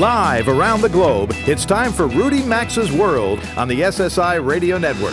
Live around the globe, it's time for Rudy Maxa's World on the SSI Radio Network.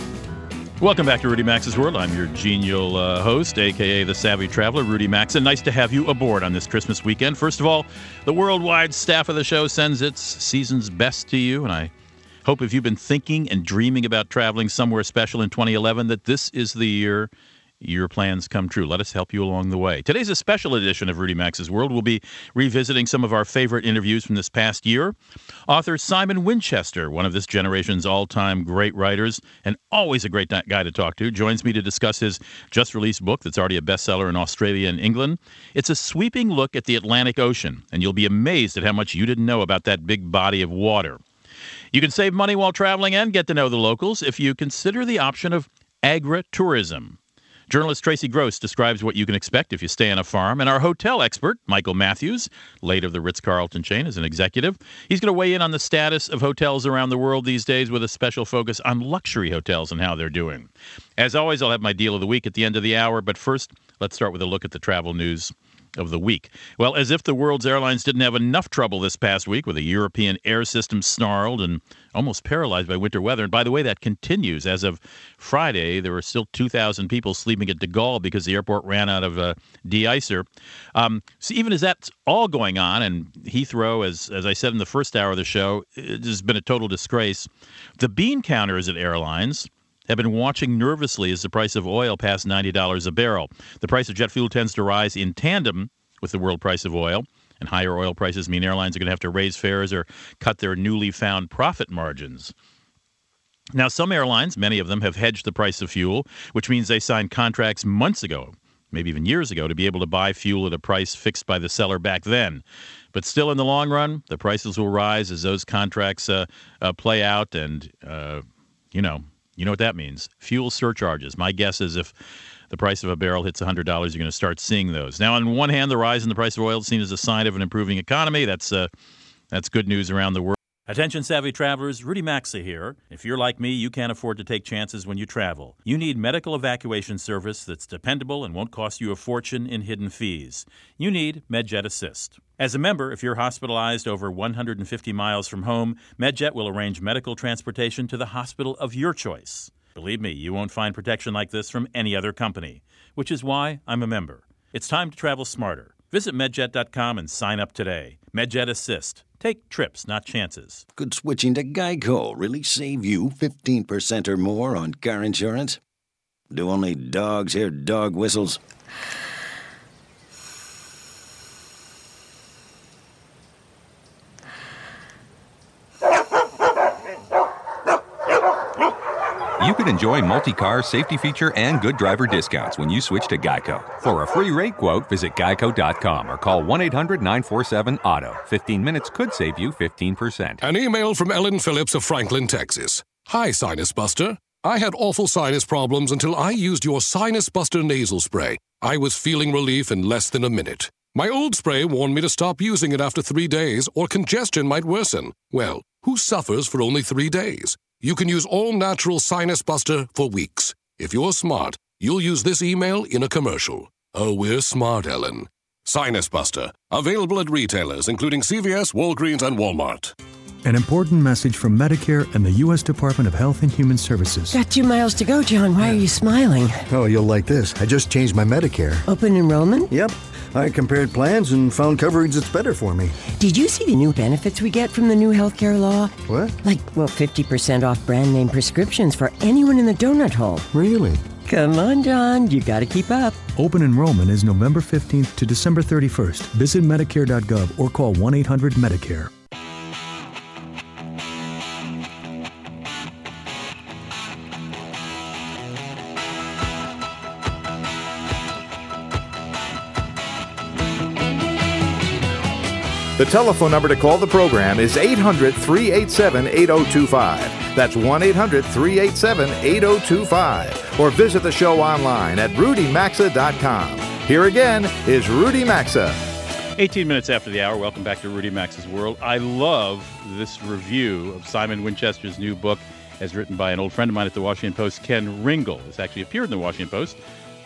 Welcome back to Rudy Maxa's World. I'm your genial uh, host, aka the Savvy Traveler, Rudy Maxa, and Nice to have you aboard on this Christmas weekend. First of all, the worldwide staff of the show sends its season's best to you, and I hope if you've been thinking and dreaming about traveling somewhere special in 2011, that this is the year your plans come true. Let us help you along the way. Today's a special edition of Rudy Maxa's World. We'll be revisiting some of our favorite interviews from this past year. Author Simon Winchester, one of this generation's all time great writers, and always a great guy to talk to, joins me to discuss his just released book that's already a bestseller in Australia and England. It's a sweeping look at the Atlantic Ocean, and you'll be amazed at how much you didn't know about that big body of water. You can save money while traveling and get to know the locals if you consider the option of agritourism. Journalist Tracy Gross describes what you can expect if you stay on a farm, and our hotel expert, Michael Matthews, late of the Ritz Carlton chain as an executive, he's going to weigh in on the status of hotels around the world these days with a special focus on luxury hotels and how they're doing. As always, I'll have my deal of the week at the end of the hour, but first, let's start with a look at the travel news of the week. Well, as if the world's airlines didn't have enough trouble this past week with a European air system snarled and almost paralyzed by winter weather. And by the way, that continues. As of Friday, there were still 2,000 people sleeping at De Gaulle because the airport ran out of uh, de-icer. Um, so even as that's all going on, and Heathrow, as as I said in the first hour of the show, has been a total disgrace. The bean counters at airlines have been watching nervously as the price of oil passed $90 a barrel. The price of jet fuel tends to rise in tandem with the world price of oil, and higher oil prices mean airlines are going to have to raise fares or cut their newly found profit margins. Now, some airlines, many of them, have hedged the price of fuel, which means they signed contracts months ago, maybe even years ago, to be able to buy fuel at a price fixed by the seller back then. But still, in the long run, the prices will rise as those contracts uh, uh, play out, and uh, you know you know what that means? Fuel surcharges. My guess is if the price of a barrel hits $100, you're going to start seeing those. Now, on one hand, the rise in the price of oil is seen as a sign of an improving economy. That's uh, that's good news around the world. Attention, savvy travelers, Rudy Maxa here. If you're like me, you can't afford to take chances when you travel. You need medical evacuation service that's dependable and won't cost you a fortune in hidden fees. You need MedJet Assist. As a member, if you're hospitalized over 150 miles from home, MedJet will arrange medical transportation to the hospital of your choice. Believe me, you won't find protection like this from any other company, which is why I'm a member. It's time to travel smarter. Visit medjet.com and sign up today. MedJet Assist. Take trips, not chances. Could switching to Geico really save you 15% or more on car insurance? Do only dogs hear dog whistles? You can enjoy multi car safety feature and good driver discounts when you switch to Geico. For a free rate quote, visit geico.com or call 1 800 947 AUTO. 15 minutes could save you 15%. An email from Ellen Phillips of Franklin, Texas. Hi, Sinus Buster. I had awful sinus problems until I used your Sinus Buster nasal spray. I was feeling relief in less than a minute. My old spray warned me to stop using it after three days or congestion might worsen. Well, who suffers for only three days? You can use all natural Sinus Buster for weeks. If you're smart, you'll use this email in a commercial. Oh, we're smart, Ellen. Sinus Buster, available at retailers including CVS, Walgreens, and Walmart. An important message from Medicare and the U.S. Department of Health and Human Services. Got two miles to go, John. Why are you smiling? Oh, you'll like this. I just changed my Medicare. Open enrollment? Yep. I compared plans and found coverage that's better for me. Did you see the new benefits we get from the new healthcare law? What? Like, well, 50% off brand name prescriptions for anyone in the donut hole. Really? Come on, John. You got to keep up. Open enrollment is November 15th to December 31st. Visit Medicare.gov or call 1 800 Medicare. The telephone number to call the program is 800 387 8025. That's 1 800 387 8025. Or visit the show online at rudymaxa.com. Here again is Rudy Maxa. 18 minutes after the hour. Welcome back to Rudy Maxa's World. I love this review of Simon Winchester's new book, as written by an old friend of mine at the Washington Post, Ken Ringle. This actually appeared in the Washington Post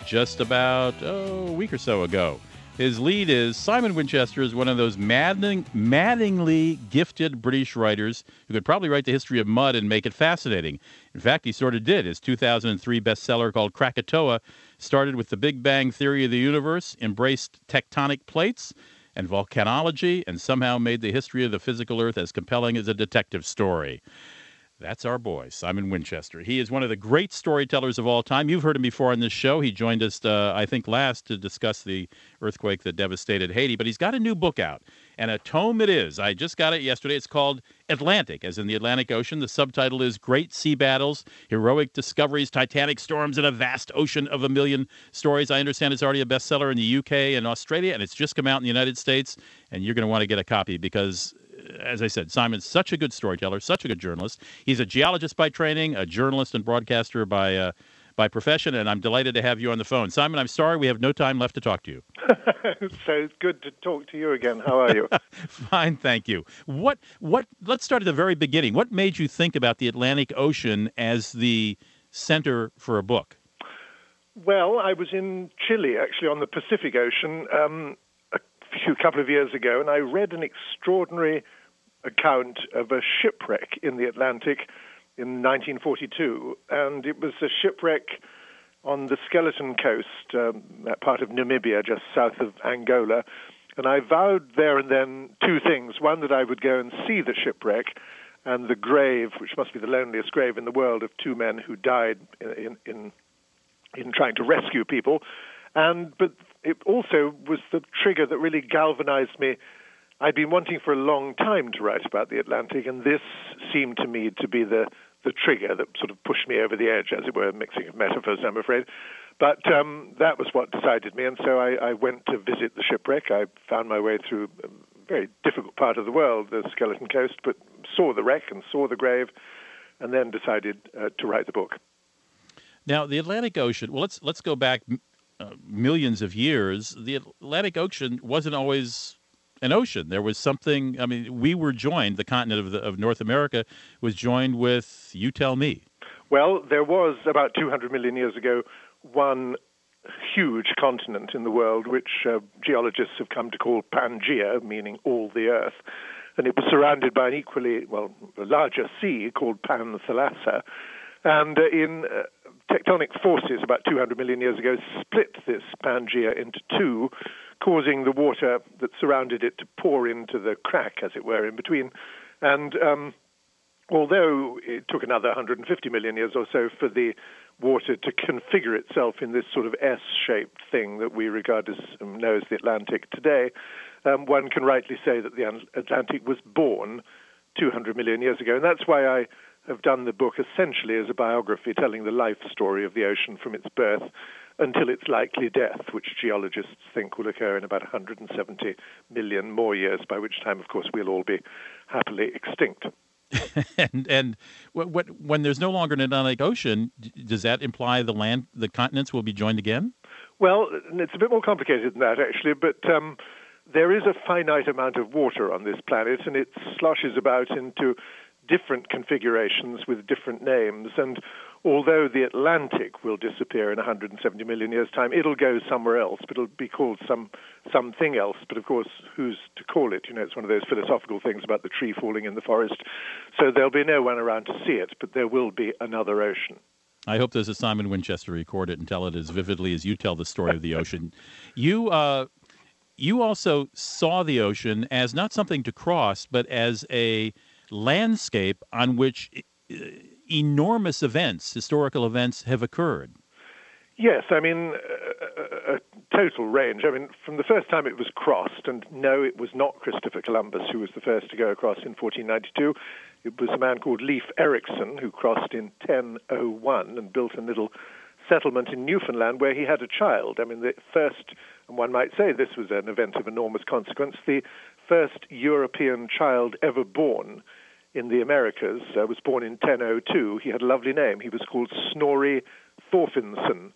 just about oh, a week or so ago. His lead is Simon Winchester is one of those maddening, maddeningly gifted British writers who could probably write the history of mud and make it fascinating. In fact, he sort of did. His 2003 bestseller called Krakatoa started with the Big Bang Theory of the universe, embraced tectonic plates and volcanology, and somehow made the history of the physical Earth as compelling as a detective story. That's our boy, Simon Winchester. He is one of the great storytellers of all time. You've heard him before on this show. He joined us, uh, I think, last to discuss the earthquake that devastated Haiti. But he's got a new book out, and a tome it is. I just got it yesterday. It's called Atlantic, as in the Atlantic Ocean. The subtitle is Great Sea Battles, Heroic Discoveries, Titanic Storms, and a Vast Ocean of a Million Stories. I understand it's already a bestseller in the UK and Australia, and it's just come out in the United States. And you're going to want to get a copy because as I said, Simon's such a good storyteller, such a good journalist. He's a geologist by training, a journalist and broadcaster by uh, by profession, and I'm delighted to have you on the phone. Simon, I'm sorry we have no time left to talk to you. so it's good to talk to you again. How are you? Fine, thank you. What what let's start at the very beginning. What made you think about the Atlantic Ocean as the center for a book? Well, I was in Chile, actually, on the Pacific Ocean, um, few couple of years ago, and I read an extraordinary account of a shipwreck in the Atlantic in 1942, and it was a shipwreck on the Skeleton Coast, um, that part of Namibia, just south of Angola. And I vowed there and then two things: one, that I would go and see the shipwreck, and the grave, which must be the loneliest grave in the world, of two men who died in in, in trying to rescue people. And but it also was the trigger that really galvanized me I'd been wanting for a long time to write about the Atlantic, and this seemed to me to be the, the trigger that sort of pushed me over the edge, as it were, mixing of metaphors, I'm afraid. But um, that was what decided me, and so I, I went to visit the shipwreck. I found my way through a very difficult part of the world, the Skeleton Coast, but saw the wreck and saw the grave, and then decided uh, to write the book. Now, the Atlantic Ocean. Well, let's let's go back uh, millions of years. The Atlantic Ocean wasn't always an ocean. There was something. I mean, we were joined. The continent of, the, of North America was joined with. You tell me. Well, there was about 200 million years ago one huge continent in the world, which uh, geologists have come to call Pangaea, meaning all the Earth, and it was surrounded by an equally well larger sea called Panthalassa, and uh, in uh, tectonic forces about 200 million years ago split this Pangaea into two causing the water that surrounded it to pour into the crack, as it were, in between. And um, although it took another 150 million years or so for the water to configure itself in this sort of S-shaped thing that we regard as um, know as the Atlantic today, um, one can rightly say that the Atlantic was born 200 million years ago, and that's why I have done the book essentially as a biography telling the life story of the ocean from its birth until its likely death, which geologists think will occur in about 170 million more years, by which time, of course, we'll all be happily extinct. and and what, what, when there's no longer an Atlantic Ocean, does that imply the land, the continents will be joined again? Well, it's a bit more complicated than that, actually. But um, there is a finite amount of water on this planet, and it sloshes about into different configurations with different names. And although the Atlantic will disappear in 170 million years' time, it'll go somewhere else, but it'll be called some something else. But of course, who's to call it? You know, it's one of those philosophical things about the tree falling in the forest. So there'll be no one around to see it, but there will be another ocean. I hope there's a Simon Winchester record it and tell it as vividly as you tell the story of the ocean. You uh, you also saw the ocean as not something to cross, but as a landscape on which enormous events, historical events, have occurred. Yes, I mean, a, a, total range. I mean, from the first time it was crossed, and no, it was not Christopher Columbus who was the first to go across in 1492. It was a man called Leif Erikson who crossed in 1001 and built a little settlement in Newfoundland where he had a child. I mean, the first, and one might say this was an event of enormous consequence, the first European child ever born in the Americas uh, was born in 1002. He had a lovely name. He was called Snorri Thorfinnsson.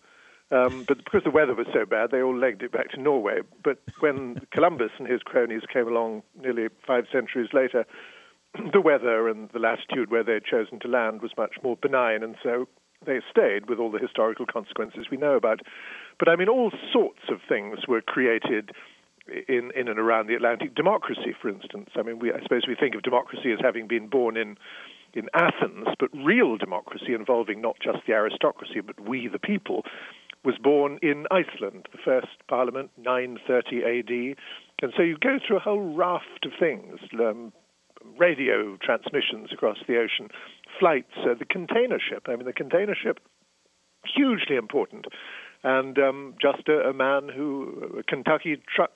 Um, but because the weather was so bad, they all legged it back to Norway. But when Columbus and his cronies came along nearly five centuries later, the weather and the latitude where they had chosen to land was much more benign, and so they stayed with all the historical consequences we know about. But I mean, all sorts of things were created in, in and around the Atlantic. Democracy, for instance. I mean, we, I suppose we think of democracy as having been born in in Athens, but real democracy involving not just the aristocracy, but we, the people, was born in Iceland, the first parliament, 930 AD. And so you go through a whole raft of things um, radio transmissions across the ocean, flights, uh, the container ship. I mean, the container ship, hugely important. And um, just a, a man who, a Kentucky truck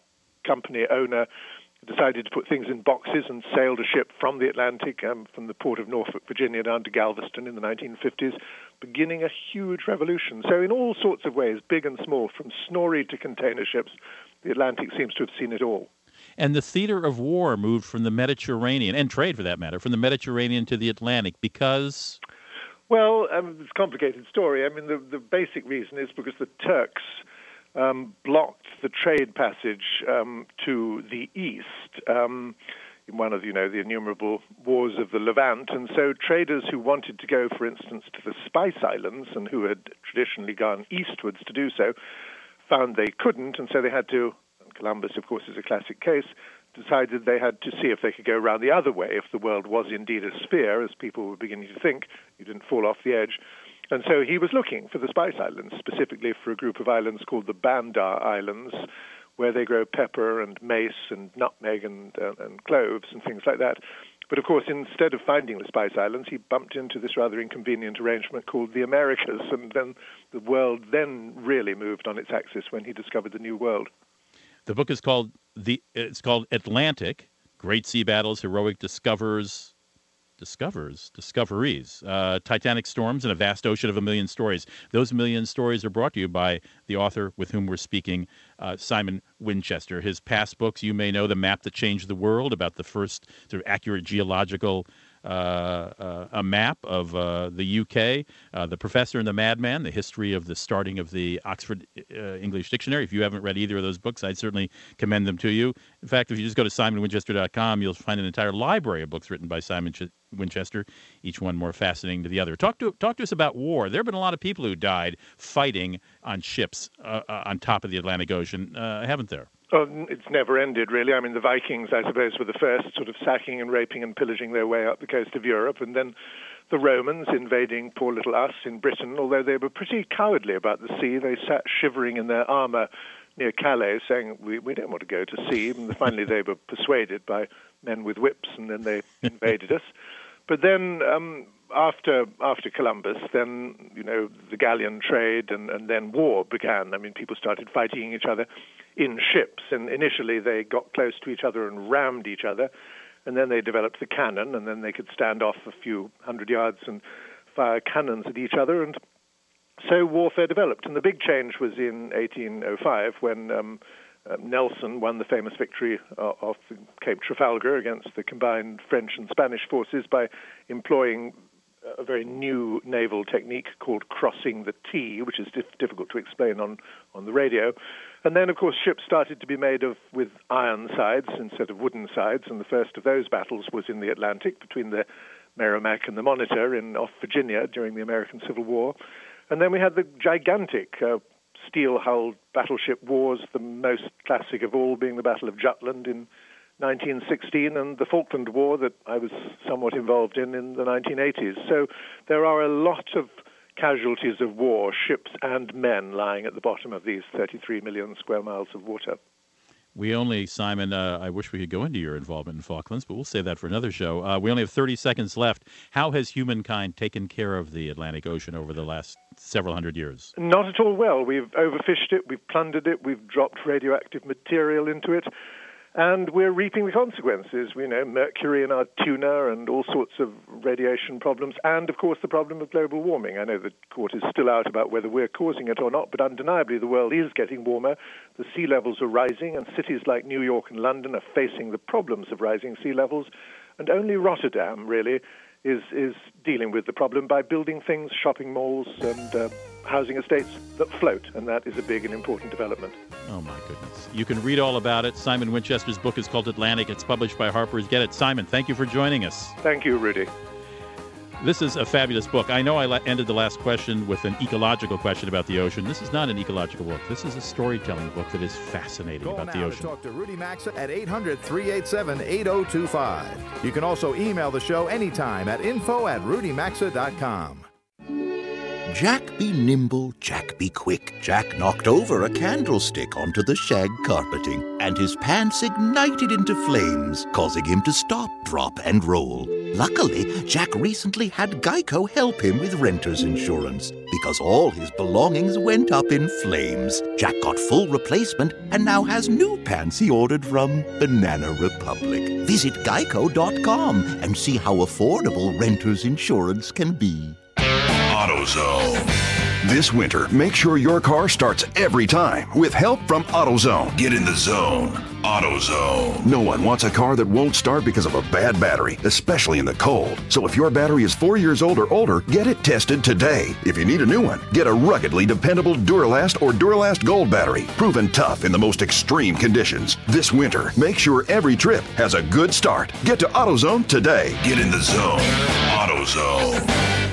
company owner decided to put things in boxes and sailed a ship from the Atlantic, um, from the port of Norfolk, Virginia, down to Galveston in the 1950s, beginning a huge revolution. So, in all sorts of ways, big and small, from Snorri to container ships, the Atlantic seems to have seen it all. And the theater of war moved from the Mediterranean, and trade for that matter, from the Mediterranean to the Atlantic because. Well, um, it's a complicated story. I mean, the, the basic reason is because the Turks um, blocked the trade passage um, to the east um, in one of you know the innumerable wars of the Levant, and so traders who wanted to go, for instance, to the Spice Islands and who had traditionally gone eastwards to do so, found they couldn't, and so they had to. Columbus, of course, is a classic case. Decided they had to see if they could go around the other way, if the world was indeed a sphere, as people were beginning to think. You didn't fall off the edge. And so he was looking for the Spice Islands, specifically for a group of islands called the Banda Islands, where they grow pepper and mace and nutmeg and, uh, and cloves and things like that. But of course, instead of finding the Spice Islands, he bumped into this rather inconvenient arrangement called the Americas, and then the world then really moved on its axis when he discovered the New World. The book is called the it's called Atlantic: Great Sea Battles, Heroic Discovers, discovers, discoveries, uh, titanic storms, and a vast ocean of a million stories. Those million stories are brought to you by the author with whom we're speaking, uh, Simon Winchester. His past books, you may know, The Map That Changed the World, about the first sort of accurate geological a map of uh, the UK, The Professor and the Madman, the history of the starting of the Oxford English Dictionary. If you haven't read either of those books, I'd certainly commend them to you. In fact, if you just go to simonwinchester.com, you'll find an entire library of books written by Simon Winchester, each one more fascinating to the other. Talk to talk to us about war. There have been a lot of people who died fighting on ships uh, uh, on top of the Atlantic Ocean, uh, haven't there? Oh, it's never ended, really. I mean, the Vikings, I suppose, were the first sort of sacking and raping and pillaging their way up the coast of Europe, and then the Romans invading poor little us in Britain. Although they were pretty cowardly about the sea, they sat shivering in their armor near Calais, saying, "We we don't want to go to sea." And finally, they were persuaded by men with whips, and then they invaded us. But then, um, after after Columbus, then you know the galleon trade and, and then war began. I mean, people started fighting each other in ships, and initially they got close to each other and rammed each other, and then they developed the cannon, and then they could stand off a few hundred yards and fire cannons at each other, and so warfare developed. And the big change was in 1805 when. Um, uh, Nelson won the famous victory uh, off Cape Trafalgar against the combined French and Spanish forces by employing a very new naval technique called crossing the T, which is dif- difficult to explain on, on the radio. And then, of course, ships started to be made of with iron sides instead of wooden sides, and the first of those battles was in the Atlantic between the Merrimac and the Monitor in off Virginia during the American Civil War. And then we had the gigantic uh, steel-hulled battleship wars, the most classic of all being the Battle of Jutland in 1916 and the Falkland War that I was somewhat involved in in the 1980s. So there are a lot of casualties of war, ships and men lying at the bottom of these 33 million square miles of water. We only, Simon, uh, I wish we could go into your involvement in Falklands, but we'll save that for another show. Uh, we only have 30 seconds left. How has humankind taken care of the Atlantic Ocean over the last several hundred years? Not at all well. We've overfished it, we've plundered it, we've dropped radioactive material into it. And we're reaping the consequences. We know mercury in our tuna and all sorts of radiation problems, and of course the problem of global warming. I know the court is still out about whether we're causing it or not, but undeniably the world is getting warmer. The sea levels are rising, and cities like New York and London are facing the problems of rising sea levels, and only Rotterdam really is is dealing with the problem by building things, shopping malls, and uh, housing estates that float, and that is a big and important development. Oh my goodness! You can read all about it. Simon Winchester's book is called Atlantic. It's published by Harper's. Get it, Simon. Thank you for joining us. Thank you, Rudy. This is a fabulous book. I know I ended the last question with an ecological question about the ocean. This is not an ecological book. This is a storytelling book that is fascinating about the ocean. To talk to Rudy Maxa at 800 387 8025. You can also email the show anytime at info at rudymaxa.com. Jack be nimble, Jack be quick. Jack knocked over a candlestick onto the shag carpeting, and his pants ignited into flames, causing him to stop, drop, and roll. Luckily, Jack recently had Geico help him with renter's insurance because all his belongings went up in flames. Jack got full replacement and now has new pants he ordered from Banana Republic. Visit geico.com and see how affordable renter's insurance can be. AutoZone. This winter, make sure your car starts every time with help from AutoZone. Get in the zone. AutoZone. No one wants a car that won't start because of a bad battery, especially in the cold. So if your battery is four years old or older, get it tested today. If you need a new one, get a ruggedly dependable Duralast or Duralast Gold battery, proven tough in the most extreme conditions. This winter, make sure every trip has a good start. Get to AutoZone today. Get in the zone. AutoZone.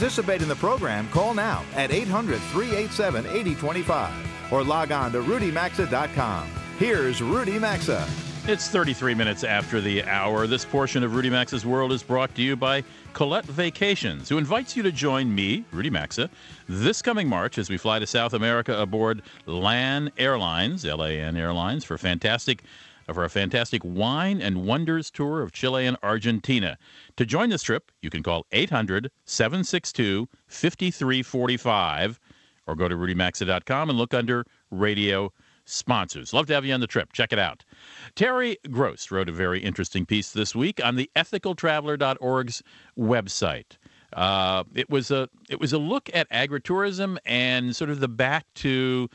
Participate in the program, call now at 800 387 8025 or log on to rudymaxa.com. Here's Rudy Maxa. It's 33 minutes after the hour. This portion of Rudy Maxa's World is brought to you by Colette Vacations, who invites you to join me, Rudy Maxa, this coming March as we fly to South America aboard LAN Airlines, L-A-N Airlines, for fantastic for a fantastic wine and wonders tour of Chile and Argentina. To join this trip, you can call 800 762 5345 or go to rudymaxa.com and look under radio sponsors. Love to have you on the trip. Check it out. Terry Gross wrote a very interesting piece this week on the ethicaltraveler.org's website. Uh, it was a it was a look at agritourism and sort of the back to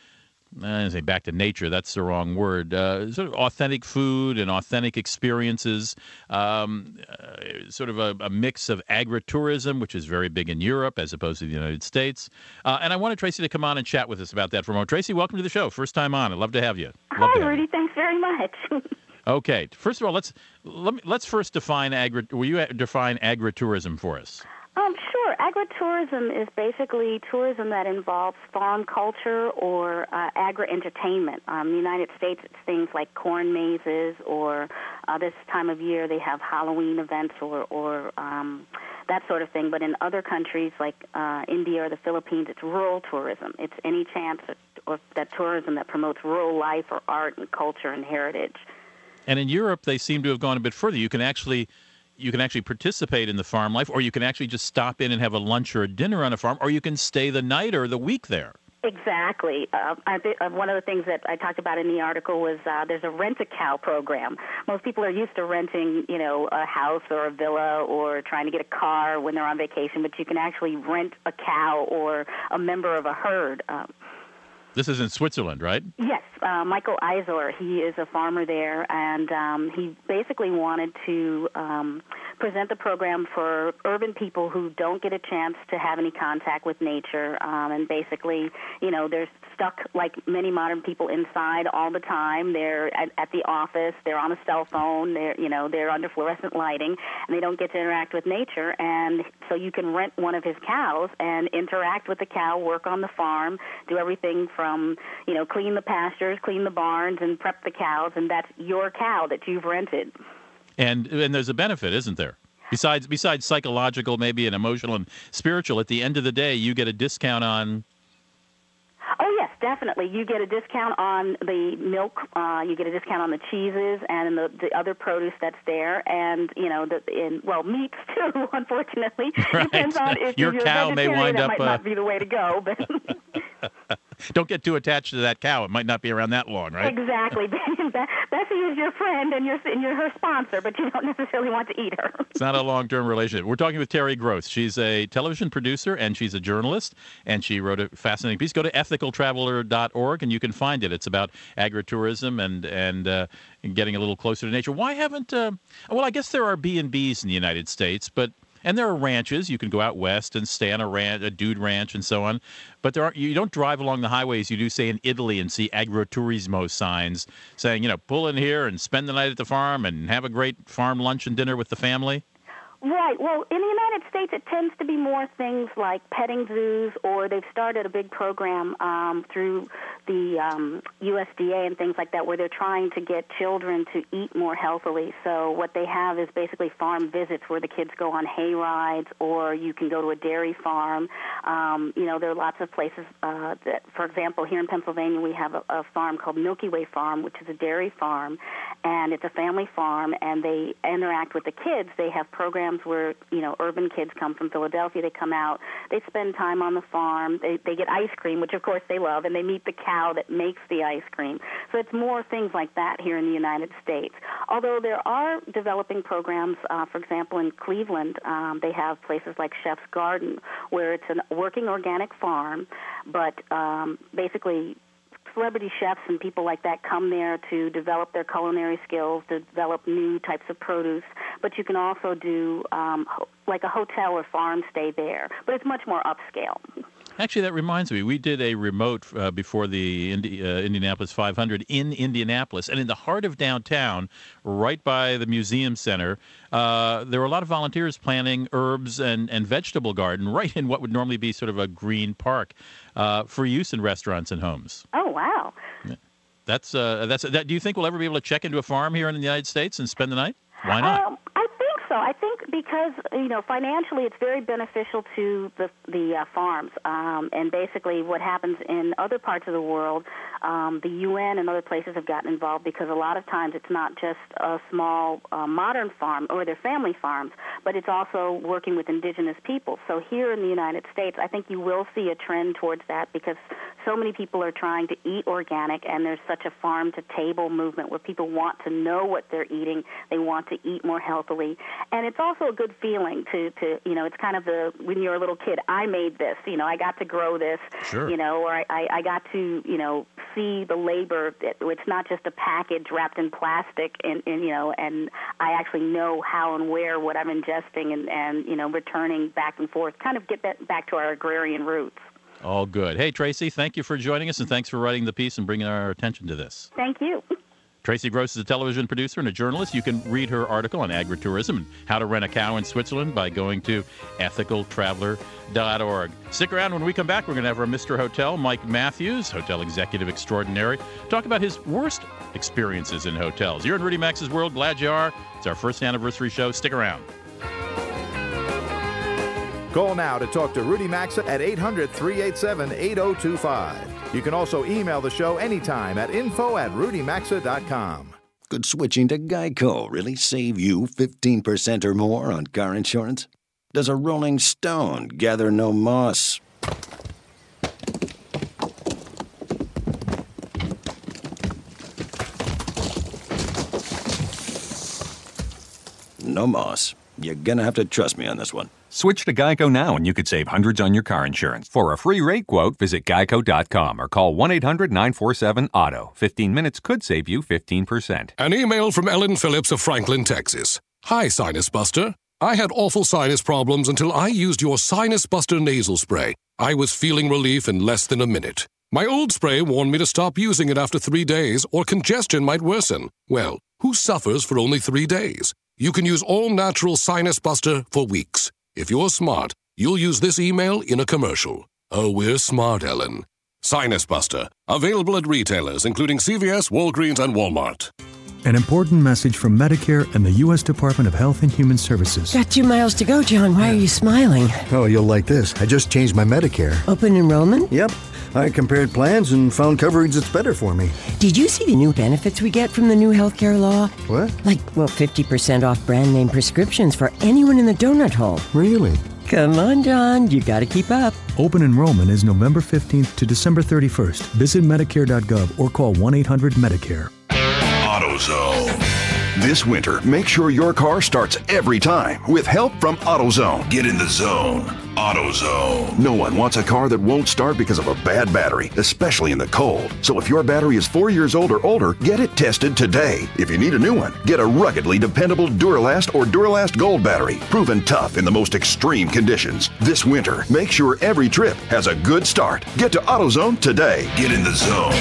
I say back to nature. That's the wrong word. Uh, sort of authentic food and authentic experiences. Um, uh, sort of a, a, mix of agritourism, which is very big in Europe as opposed to the United States. Uh, and I wanted Tracy to come on and chat with us about that for a moment. Tracy, welcome to the show. First time on. I'd love to have you. Love Hi, Rudy. You. Thanks very much. okay. First of all, let's let me, let's first define agri. Will you define agritourism for us? Um, sure. Agritourism is basically tourism that involves farm culture or uh, agri entertainment. Um, in the United States, it's things like corn mazes, or uh, this time of year they have Halloween events or, or um, that sort of thing. But in other countries like uh, India or the Philippines, it's rural tourism. It's any chance of that tourism that promotes rural life or art and culture and heritage. And in Europe, they seem to have gone a bit further. You can actually you can actually participate in the farm life, or you can actually just stop in and have a lunch or a dinner on a farm, or you can stay the night or the week there. Exactly. Uh, I th- uh, one of the things that I talked about in the article was uh, there's a rent a cow program. Most people are used to renting, you know, a house or a villa or trying to get a car when they're on vacation, but you can actually rent a cow or a member of a herd. Um, this is in Switzerland, right? Yes, uh, Michael Eisler. He is a farmer there, and um, he basically wanted to um, present the program for urban people who don't get a chance to have any contact with nature. Um, and basically, you know, they're stuck like many modern people inside all the time. They're at, at the office. They're on a cell phone. They're, you know, they're under fluorescent lighting, and they don't get to interact with nature. And so you can rent one of his cows and interact with the cow, work on the farm, do everything from from you know clean the pastures, clean the barns, and prep the cows, and that's your cow that you've rented. And and there's a benefit, isn't there? besides besides psychological, maybe and emotional and spiritual, at the end of the day, you get a discount on Oh yes, definitely. You get a discount on the milk. Uh, you get a discount on the cheeses and the, the other produce that's there, and you know the in well meats too. Unfortunately, Right. depends on if Your you're cow may wind that up, might uh, not be the way to go, but Don't get too attached to that cow. It might not be around that long, right? exactly. Bessie is your friend and you're and you're her sponsor, but you don't necessarily want to eat her. It's not a long term relationship. We're talking with Terry Gross. She's a television producer and she's a journalist, and she wrote a fascinating piece. Go to ethicaltraveler.org and you can find it. It's about agritourism and and, uh, getting a little closer to nature. Why haven't? Uh, well, I guess there are B and B's in the United States, but and there are ranches. You can go out west and stay on a ranch, a dude ranch, and so on. But there are you don't drive along the highways. You do say in Italy and see agriturismo signs saying, you know, pull in here and spend the night at the farm and have a great farm lunch and dinner with the family. Right. Well, in the United States, it tends to be more things like petting zoos, or they've started a big program um, through the um, USDA and things like that, where they're trying to get children to eat more healthily. So what they have is basically farm visits where the kids go on hay rides, or you can go to a dairy farm. Um, you know, there are lots of places uh, that, for example, here in Pennsylvania, we have a, a farm called Milky Way Farm, which is a dairy farm, and it's a family farm, and they interact with the kids. They have programs where you know urban kids come from Philadelphia. They come out, they spend time on the farm. They they get ice cream, which of course they love, and they meet the cow that makes the ice cream. So it's more things like that here in the United States. Although there are developing programs, uh, for example, in Cleveland, um, they have places like Chef's Garden, where it's a working organic farm, but um, basically celebrity chefs and people like that come there to develop their culinary skills, to develop new types of produce. But you can also do um, like a hotel or farm stay there, but it's much more upscale. Actually, that reminds me. We did a remote uh, before the Indi- uh, Indianapolis 500 in Indianapolis, and in the heart of downtown, right by the museum center, uh, there were a lot of volunteers planting herbs and, and vegetable garden right in what would normally be sort of a green park uh, for use in restaurants and homes. Oh wow! That's uh, that's that. Do you think we'll ever be able to check into a farm here in the United States and spend the night? Why not? Um, So. I think because you know financially, it's very beneficial to the the uh, farms. Um, and basically, what happens in other parts of the world, um, the UN and other places have gotten involved because a lot of times it's not just a small uh, modern farm or their family farms, but it's also working with indigenous people. So here in the United States, I think you will see a trend towards that because so many people are trying to eat organic, and there's such a farm to table movement where people want to know what they're eating. They want to eat more healthily, and it's also a good feeling to to you know it's kind of the when you're a little kid. I made this, you know, I got to grow this, Sure. you know, or I I, I got to you know see the labor. It- It's not just a package wrapped in plastic, and, and you know, and I actually know how and where what I'm ingesting, and and you know, returning back and forth. Kind of get that back to our agrarian roots. All good. Hey, Tracy, thank you for joining us, and thanks for writing the piece and bringing our attention to this. Thank you. Tracy Gross is a television producer and a journalist. You can read her article on agritourism and how to rent a cow in Switzerland by going to ethicaltraveler.org. Stick around when we come back. We're going to have our Mr. Hotel, Mike Matthews, hotel executive extraordinary, talk about his worst experiences in hotels. You're in Rudy Maxa's World. Glad you are. It's our first anniversary show. Stick around. Call now to talk to Rudy Maxa at 800 387 8025. You can also email the show anytime at info at rudymaxa.com. Could switching to Geico really save you 15% or more on car insurance? Does a rolling stone gather no moss? No moss. You're gonna have to trust me on this one. Switch to Geico now and you could save hundreds on your car insurance. For a free rate quote, visit geico.com or call 1 800 947 AUTO. 15 minutes could save you 15%. An email from Ellen Phillips of Franklin, Texas. Hi, Sinus Buster. I had awful sinus problems until I used your Sinus Buster nasal spray. I was feeling relief in less than a minute. My old spray warned me to stop using it after three days or congestion might worsen. Well, who suffers for only three days? You can use all natural Sinus Buster for weeks. If you're smart, you'll use this email in a commercial. Oh, we're smart, Ellen. Sinus Buster, available at retailers including CVS, Walgreens, and Walmart. An important message from Medicare and the U.S. Department of Health and Human Services. Got two miles to go, John. Why are you smiling? Oh, you'll like this. I just changed my Medicare. Open enrollment? Yep. I compared plans and found coverage that's better for me. Did you see the new benefits we get from the new healthcare law? What? Like, well, 50% off brand name prescriptions for anyone in the donut hole. Really? Come on, John. You got to keep up. Open enrollment is November 15th to December 31st. Visit Medicare.gov or call 1 800 Medicare. AutoZone. This winter, make sure your car starts every time with help from AutoZone. Get in the zone. AutoZone. No one wants a car that won't start because of a bad battery, especially in the cold. So if your battery is four years old or older, get it tested today. If you need a new one, get a ruggedly dependable Duralast or Duralast Gold battery, proven tough in the most extreme conditions. This winter, make sure every trip has a good start. Get to AutoZone today. Get in the zone.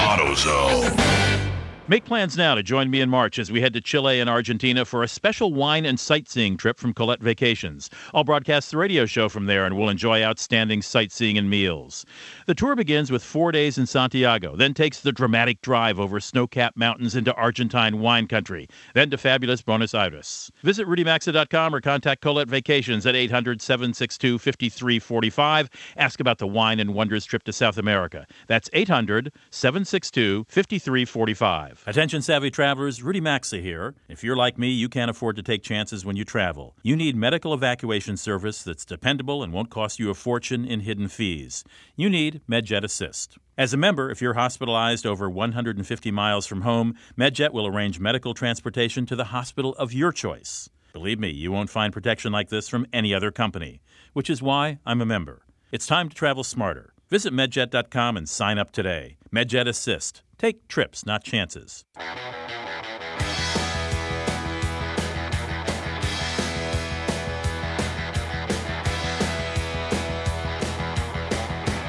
AutoZone. Make plans now to join me in March as we head to Chile and Argentina for a special wine and sightseeing trip from Colette Vacations. I'll broadcast the radio show from there and we'll enjoy outstanding sightseeing and meals. The tour begins with four days in Santiago, then takes the dramatic drive over snow capped mountains into Argentine wine country, then to fabulous Buenos Aires. Visit rudymaxa.com or contact Colette Vacations at 800 762 5345. Ask about the Wine and Wonders trip to South America. That's 800 762 5345. Attention savvy travelers, Rudy Maxa here. If you're like me, you can't afford to take chances when you travel. You need medical evacuation service that's dependable and won't cost you a fortune in hidden fees. You need MedJet Assist. As a member, if you're hospitalized over 150 miles from home, MedJet will arrange medical transportation to the hospital of your choice. Believe me, you won't find protection like this from any other company, which is why I'm a member. It's time to travel smarter. Visit medjet.com and sign up today. MedJet Assist. Take trips, not chances.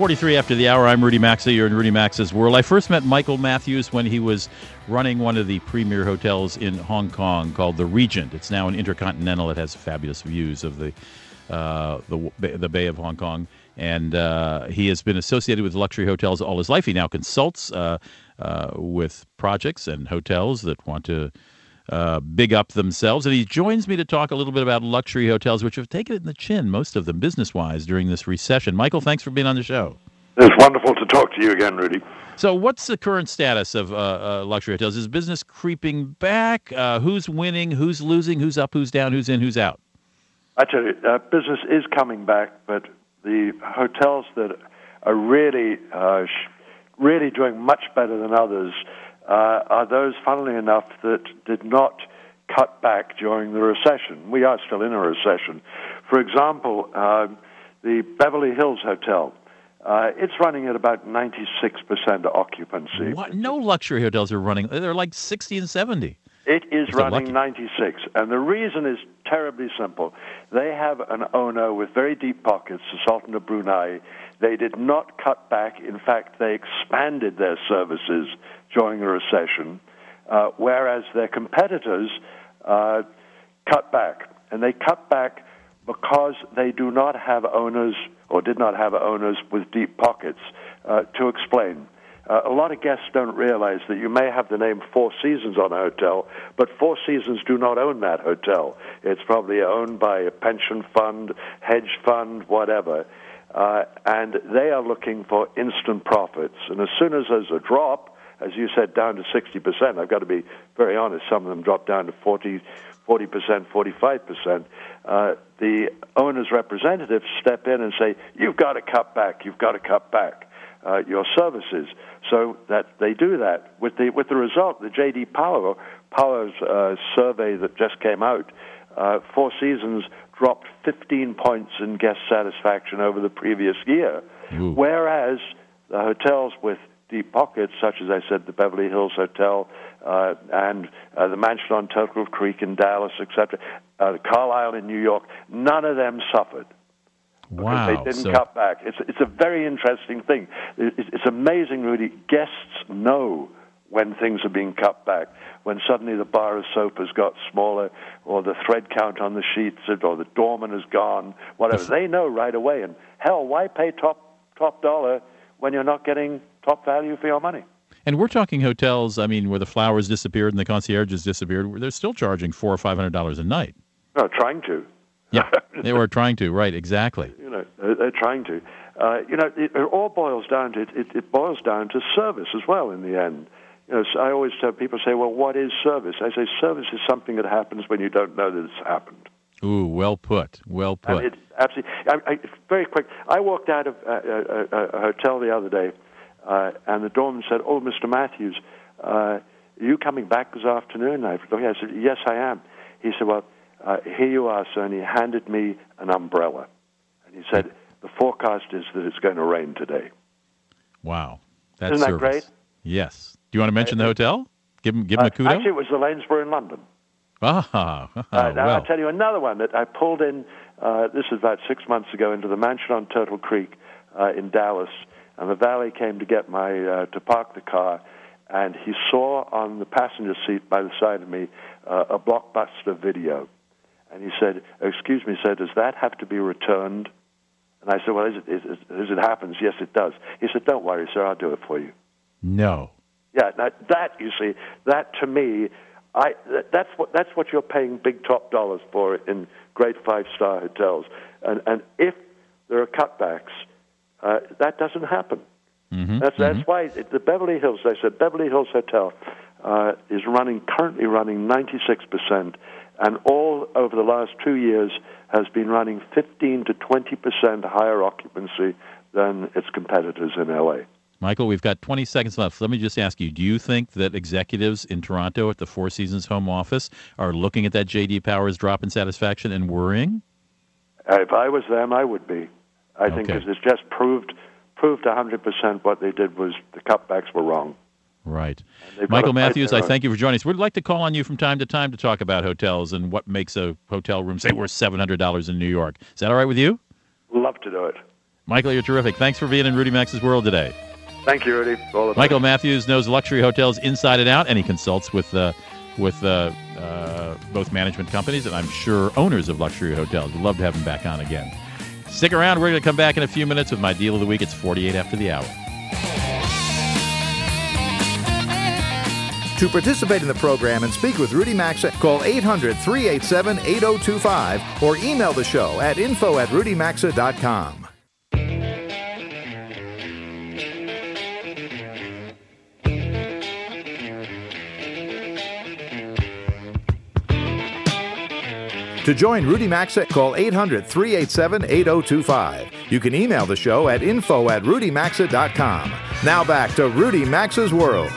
43 after the hour. I'm Rudy Maxa. You're in Rudy Maxa's World. I first met Michael Matthews when he was running one of the premier hotels in Hong Kong called the Regent. It's now an intercontinental. It has fabulous views of the uh, the the Bay of Hong Kong, and uh, he has been associated with luxury hotels all his life. He now consults uh, uh with projects and hotels that want to uh, big up themselves. And he joins me to talk a little bit about luxury hotels, which have taken it in the chin, most of them business wise, during this recession. Michael, thanks for being on the show. It's wonderful to talk to you again, Rudy. So, what's the current status of uh, uh, luxury hotels? Is business creeping back? Uh, who's winning? Who's losing? Who's up? Who's down? Who's in? Who's out? I tell you, uh, business is coming back, but the hotels that are really, uh, really doing much better than others uh, are those, funnily enough, that did not cut back during the recession. We are still in a recession. For example, uh, the Beverly Hills Hotel. Uh, it's running at about 96% occupancy. What? No luxury hotels are running. They're like 60 and 70. It is running 96. And the reason is terribly simple. They have an owner with very deep pockets, the Sultan of Brunei. They did not cut back. In fact, they expanded their services during a recession, uh, whereas their competitors uh, cut back. And they cut back because they do not have owners or did not have owners with deep pockets. Uh, to explain, uh, a lot of guests don't realize that you may have the name Four Seasons on a hotel, but Four Seasons do not own that hotel. It's probably owned by a pension fund, hedge fund, whatever. Uh, and they are looking for instant profits. And as soon as there's a drop, as you said, down to 60%. I've got to be very honest. Some of them dropped down to 40, 40%, 45%. Uh, the owner's representatives step in and say, you've got to cut back, you've got to cut back uh, your services. So that they do that. With the, with the result, the J.D. Power, Power's uh, survey that just came out, uh, Four Seasons dropped 15 points in guest satisfaction over the previous year. Ooh. Whereas the hotels with deep pockets, such as I said, the Beverly Hills Hotel uh, and uh, the Mansion on Turtle Creek in Dallas, etc., uh, the Carlyle in New York, none of them suffered. because Wow, they didn't so- cut back. It's it's a very interesting thing. It's, it's amazing, Rudy. Guests know when things are being cut back. When suddenly the bar of soap has got smaller, or the thread count on the sheets, or the doorman has gone, whatever. They know right away. And hell, why pay top top dollar when you're not getting top value for your money? And we're talking hotels. I mean, where the flowers disappeared and the concierges disappeared. Where they're still charging four or five hundred dollars a night. No, trying to. Yeah, they were trying to. Right, exactly. You know, they're, they're trying to. Uh, you know, it, it all boils down to it, it, it boils down to service as well in the end. You know, so I always tell people say, "Well, what is service?" I say, "Service is something that happens when you don't know that it's happened." Ooh, well put. Well put. It's absolutely. I, I, very quick. I walked out of a, a, a, a hotel the other day, uh, and the doorman said, "Oh, Mr. Matthews, uh, are you coming back this afternoon?" I, said, "Yes, I am." He said, "Well, uh, here you are, sir." And he handed me an umbrella, and he said, "The forecast is that it's going to rain today." Wow, that's Isn't that service. great? Yes. Do you want to mention the hotel? Give him, give him Uh, a kudo. Actually, it was the Lanesborough in London. Ah, Uh, now well. I'll tell you another one that I pulled in. Uh, this was about six months ago into the mansion on Turtle Creek uh, in Dallas, and the valet came to get my uh, to park the car, and he saw on the passenger seat by the side of me uh, a blockbuster video, and he said, "Excuse me, sir, does that have to be returned?" And I said, "Well, is it, is, it- as it happens, yes, it does." He said, "Don't worry, sir, I'll do it for you." no. Yeah, that, that you see, that to me, I that, that's what that's what you're paying big top dollars for in great five star hotels, and and if there are cutbacks, uh, that doesn't happen. Mm-hmm. That's that's why it, the Beverly Hills. They said Beverly Hills Hotel uh, is running currently running 96 percent, and all over the last two years has been running 15 to 20 percent higher occupancy than its competitors in LA. Michael, we've got 20 seconds left. Let me just ask you do you think that executives in Toronto at the Four Seasons home office are looking at that JD Powers drop in satisfaction and worrying? If I was them, I would be. I think because it's just proved proved 100% what they did was the cutbacks were wrong. Right. Michael Matthews, I thank you for joining us. We'd like to call on you from time to time to talk about hotels and what makes a hotel room, say, worth $700 in New York. Is that all right with you? Love to do it. Michael, you're terrific. Thanks for being in Rudy Maxa's world today. Thank you, Rudy. All the Michael Matthews knows luxury hotels inside and out, and he consults with uh, with uh, uh, both management companies and I'm sure owners of luxury hotels. We'd love to have him back on again. Stick around. We're going to come back in a few minutes with my deal of the week. It's 48 after the hour. To participate in the program and speak with Rudy Maxa, call 800 387 8025 or email the show at info at rudymaxa.com. To join Rudy Maxa, call 800 387 8025. You can email the show at info at rudymaxa.com. Now back to Rudy Maxa's World.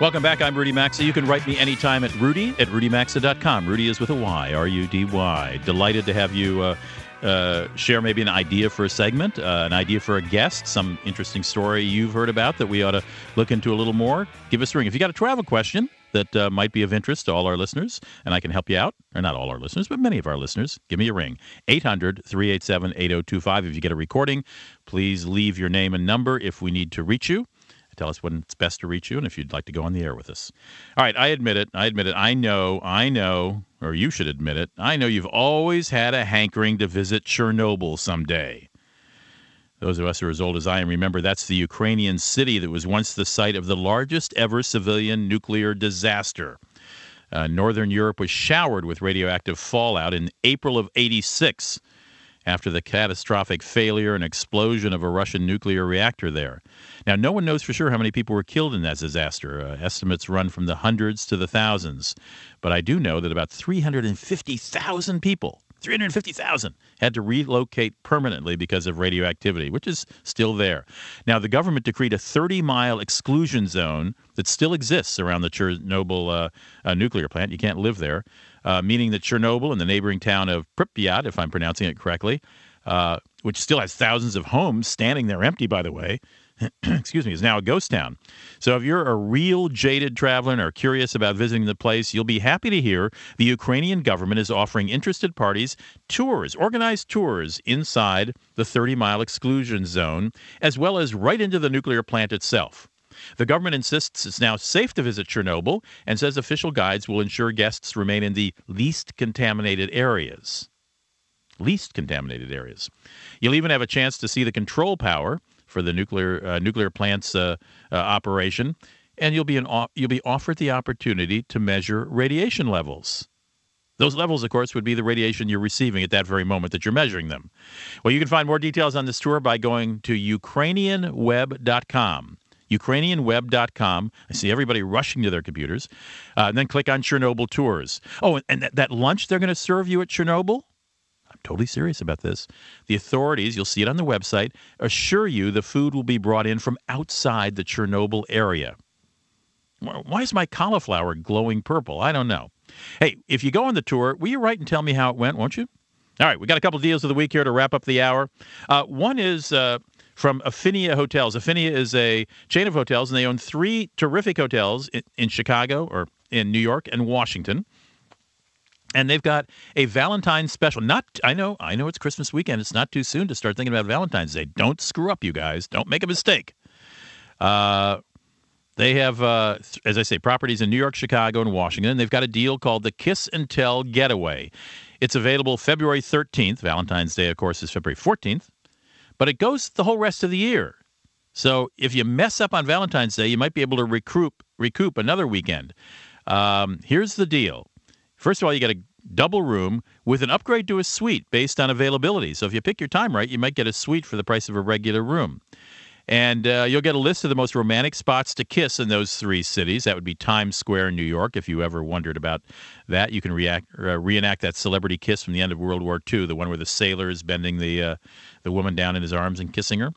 Welcome back. I'm Rudy Maxa. You can write me anytime at rudy at rudymaxa.com. Rudy is with a Y, R U D Y. Delighted to have you uh, uh, share maybe an idea for a segment, uh, an idea for a guest, some interesting story you've heard about that we ought to look into a little more. Give us a ring. If you got a travel question, that uh, might be of interest to all our listeners, and I can help you out. Or not all our listeners, but many of our listeners. Give me a ring. 800 387 8025. If you get a recording, please leave your name and number if we need to reach you. Tell us when it's best to reach you and if you'd like to go on the air with us. All right, I admit it. I admit it. I know, I know, or you should admit it. I know you've always had a hankering to visit Chernobyl someday. Those of us who are as old as I am remember that's the Ukrainian city that was once the site of the largest ever civilian nuclear disaster. Uh, Northern Europe was showered with radioactive fallout in April of 86 after the catastrophic failure and explosion of a Russian nuclear reactor there. Now, no one knows for sure how many people were killed in that disaster. Uh, estimates run from the hundreds to the thousands. But I do know that about 350,000 people 350,000 had to relocate permanently because of radioactivity, which is still there. Now, the government decreed a 30 mile exclusion zone that still exists around the Chernobyl uh, uh, nuclear plant. You can't live there, uh, meaning that Chernobyl and the neighboring town of Pripyat, if I'm pronouncing it correctly, uh, which still has thousands of homes standing there empty, by the way, excuse me, is now a ghost town. So if you're a real jaded traveler and are curious about visiting the place, you'll be happy to hear the Ukrainian government is offering interested parties tours, organized tours inside the 30 mile exclusion zone, as well as right into the nuclear plant itself. The government insists it's now safe to visit Chernobyl and says official guides will ensure guests remain in the least contaminated areas. Least contaminated areas. You'll even have a chance to see the control power for the nuclear uh, nuclear plant's uh, uh, operation, and you'll be an, you'll be offered the opportunity to measure radiation levels. Those levels, of course, would be the radiation you're receiving at that very moment that you're measuring them. Well, you can find more details on this tour by going to UkrainianWeb.com. UkrainianWeb.com. I see everybody rushing to their computers. Uh, and then click on Chernobyl Tours. Oh, and that, that lunch they're going to serve you at Chernobyl? Totally serious about this. The authorities, you'll see it on the website, assure you the food will be brought in from outside the Chernobyl area. Why is my cauliflower glowing purple? I don't know. Hey, if you go on the tour, will you write and tell me how it went, won't you? All right, we got a couple deals of the week here to wrap up the hour. Uh, one is uh, from Affinia Hotels. Affinia is a chain of hotels, and they own three terrific hotels in, in Chicago or in New York and Washington and they've got a Valentine's special. Not, I know, I know it's Christmas weekend. It's not too soon to start thinking about Valentine's Day. Don't screw up, you guys. Don't make a mistake. Uh, they have, uh, as I say, properties in New York, Chicago, and Washington. They've got a deal called the Kiss and Tell Getaway. It's available February 13th. Valentine's Day, of course, is February 14th, but it goes the whole rest of the year. So if you mess up on Valentine's Day, you might be able to recoup recoup another weekend. Um, here's the deal First of all, you get a double room with an upgrade to a suite based on availability. So if you pick your time right, you might get a suite for the price of a regular room. And uh, you'll get a list of the most romantic spots to kiss in those three cities. That would be Times Square in New York, if you ever wondered about that. You can react, uh, reenact that celebrity kiss from the end of World War II, the one where the sailor is bending the, uh, the woman down in his arms and kissing her.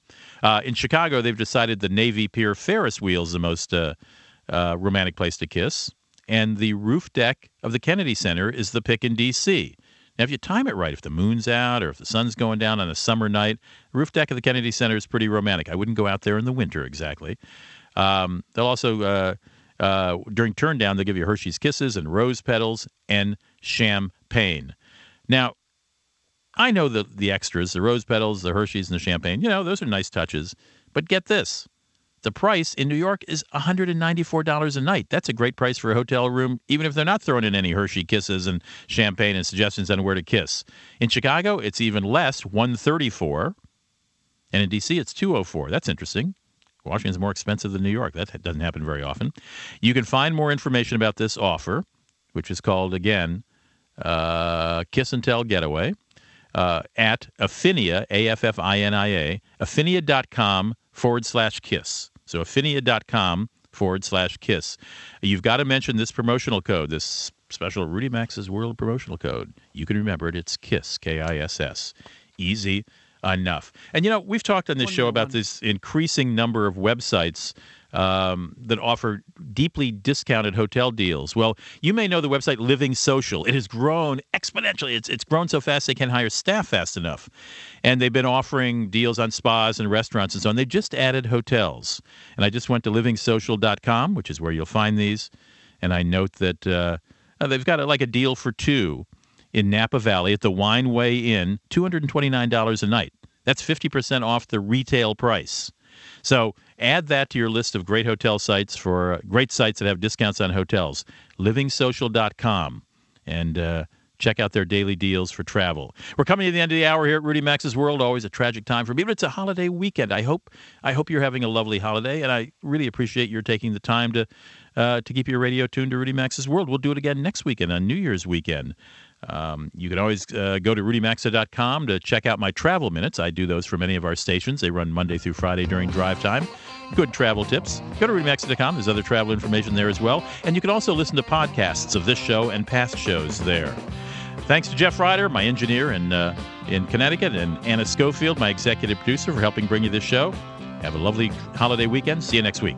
Uh, in Chicago, they've decided the Navy Pier Ferris wheel is the most uh, uh, romantic place to kiss and the roof deck of the Kennedy Center is the pick in D.C. Now, if you time it right, if the moon's out or if the sun's going down on a summer night, the roof deck of the Kennedy Center is pretty romantic. I wouldn't go out there in the winter exactly. Um, they'll also, uh, uh, during turn down, they'll give you Hershey's Kisses and rose petals and champagne. Now, I know the, the extras, the rose petals, the Hershey's, and the champagne. You know, those are nice touches. But get this the price in New York is $194 a night. That's a great price for a hotel room, even if they're not throwing in any Hershey kisses and champagne and suggestions on where to kiss. In Chicago, it's even less, 134, And in D.C., it's 204. That's interesting. Washington's more expensive than New York. That doesn't happen very often. You can find more information about this offer, which is called, again, uh, Kiss and Tell Getaway, uh, at Affinia, A F F I N I A, affinia.com forward slash kiss. So affinia.com forward slash kiss. You've got to mention this promotional code, this special Rudy Maxa's World promotional code. You can remember it. It's KISS, K I S S. Easy enough. And you know, we've talked on this show about this increasing number of websites um, that offer deeply discounted hotel deals. Well, you may know the website Living Social. It has grown exponentially. It's, it's grown so fast they can't hire staff fast enough. And they've been offering deals on spas and restaurants and so on. They just added hotels. And I just went to livingsocial.com, which is where you'll find these. And I note that uh, they've got a, like a deal for two in Napa Valley at the Wineway Inn, $229 a night. That's 50% off the retail price. So add that to your list of great hotel sites for uh, great sites that have discounts on hotels. Livingsocial.com and uh, check out their daily deals for travel. We're coming to the end of the hour here at Rudy Maxa's World. Always a tragic time for me, but it's a holiday weekend. I hope I hope you're having a lovely holiday, and I really appreciate your taking the time to uh, to keep your radio tuned to Rudy Maxa's World. We'll do it again next weekend on New Year's weekend. Um, you can always uh, go to rudymaxa.com to check out my travel minutes. I do those for many of our stations. They run Monday through Friday during drive time. Good travel tips. Go to rudymaxa.com. There's other travel information there as well. And you can also listen to podcasts of this show and past shows there. Thanks to Jeff Ryder, my engineer in, uh, in Connecticut, and Anna Schofield, my executive producer, for helping bring you this show. Have a lovely holiday weekend. See you next week.